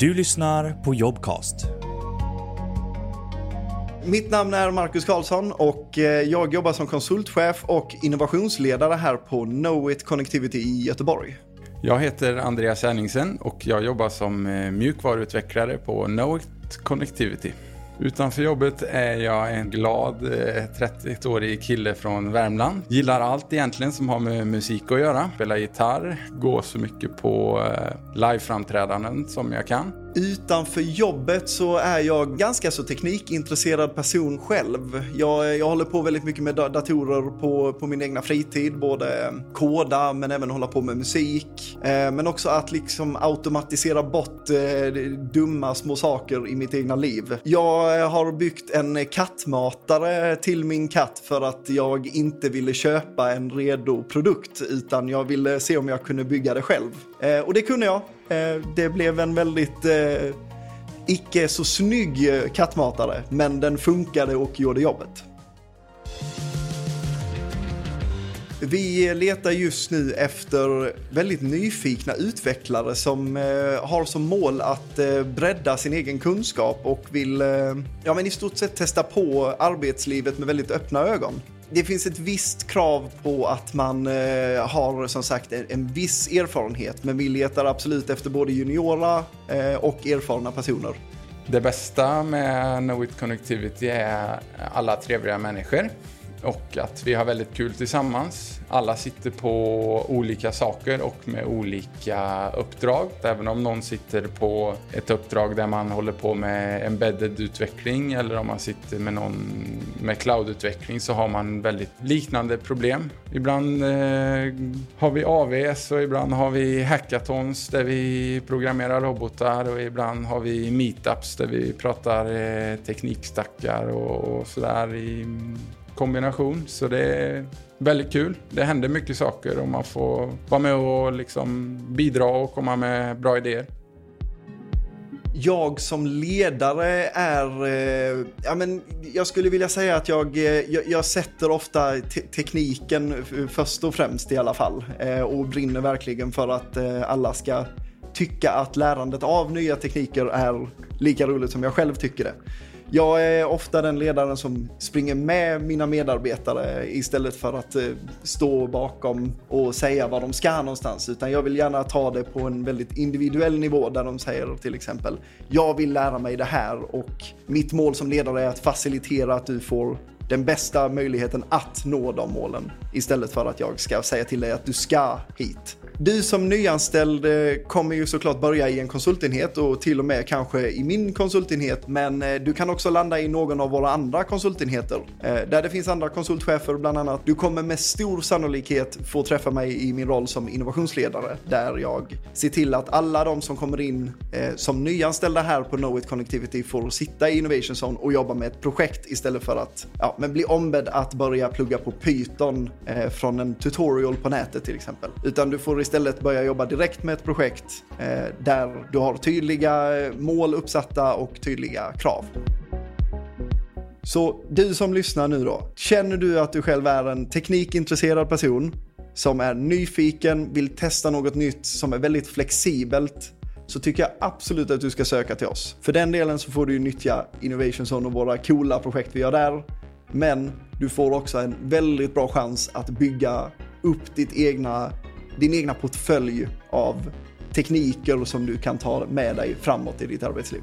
Du lyssnar på Jobcast. Mitt namn är Marcus Karlsson och eh, jag jobbar som konsultchef och innovationsledare här på Knowit Connectivity i Göteborg. Jag heter Andreas Henningsen och jag jobbar som eh, mjukvaruutvecklare på Knowit Connectivity. Utanför jobbet är jag en glad eh, 31-årig kille från Värmland. Gillar allt egentligen som har med musik att göra. Spelar gitarr, går så mycket på eh, liveframträdanden som jag kan. Utanför jobbet så är jag ganska så teknikintresserad person själv. Jag, jag håller på väldigt mycket med datorer på, på min egna fritid, både eh, koda men även hålla på med musik. Eh, men också att liksom automatisera bort eh, dumma små saker i mitt egna liv. Jag Eh, har byggt en kattmatare till min katt för att jag inte ville köpa en redo produkt utan jag ville se om jag kunde bygga det själv. Eh, och det kunde jag. Eh, det blev en väldigt icke så snygg kattmatare, men den funkade och gjorde jobbet. Vi letar just nu efter väldigt nyfikna utvecklare som eh, har som mål att eh, bredda sin egen kunskap och vill eh, ja, men i stort sett testa på arbetslivet med väldigt öppna ögon det finns ett visst krav på att man har som sagt en, viss erfarenhet, men vi letar absolut efter både juniora och erfarna personer. Det bästa med Knowit Connectivity är alla trevliga människor och att vi har väldigt kul tillsammans. Alla sitter på olika saker och med olika uppdrag. Även om någon sitter på ett uppdrag där man håller på med embedded utveckling eller om man sitter med någon med cloud-utveckling så har man väldigt liknande problem. Ibland eh, har vi AVS och ibland har vi hackathons där vi programmerar robotar och ibland har vi meetups där vi pratar eh, teknikstackar och, och sådär i kombination. Så det är väldigt kul. Det händer mycket saker och man får vara med och liksom bidra och komma med bra idéer. Jag som ledare är, eh, ja men jag skulle vilja säga att jag, eh, jag, jag sätter ofta te tekniken först och främst i alla fall eh, och brinner verkligen för att eh, alla ska tycka att lärandet av nya tekniker är lika roligt som jag själv tycker det. Jag är ofta den ledaren som springer med mina medarbetare istället för att eh, stå bakom och säga vad de ska någonstans. Utan jag vill gärna ta det på en väldigt individuell nivå där de säger till exempel jag vill lära mig det här och mitt mål som ledare är att facilitera att du får den bästa möjligheten att nå de målen istället för att jag ska säga till dig att du ska hit. Du som nyanställd eh, kommer ju såklart börja i en konsultenhet och till och med kanske i min konsultenhet, men eh, du kan också landa i någon av våra andra konsultenheter eh, där det finns andra konsultchefer bland annat. Du kommer med stor sannolikhet få träffa mig i min roll som innovationsledare där jag ser till att alla de som kommer in som nyanställda här på Knowit Connectivity får sitta i Innovation Zone och jobba med ett projekt istället för att ja, men bli ombedd att börja plugga på Python eh, från en tutorial på nätet till exempel. Utan du får istället börja jobba direkt med ett projekt eh, där du har tydliga eh, mål uppsatta och tydliga krav. Så du som lyssnar nu då, känner du att du själv är en teknikintresserad person som är nyfiken, vill testa något nytt som är väldigt flexibelt så tycker jag absolut att du ska söka till oss. För den delen så får du ju nyttja Innovation Zone och våra coola projekt vi gör där. Men du får också en väldigt bra chans att bygga upp ditt egna din egna portfölj av tekniker som du kan ta med dig framåt i ditt arbetsliv.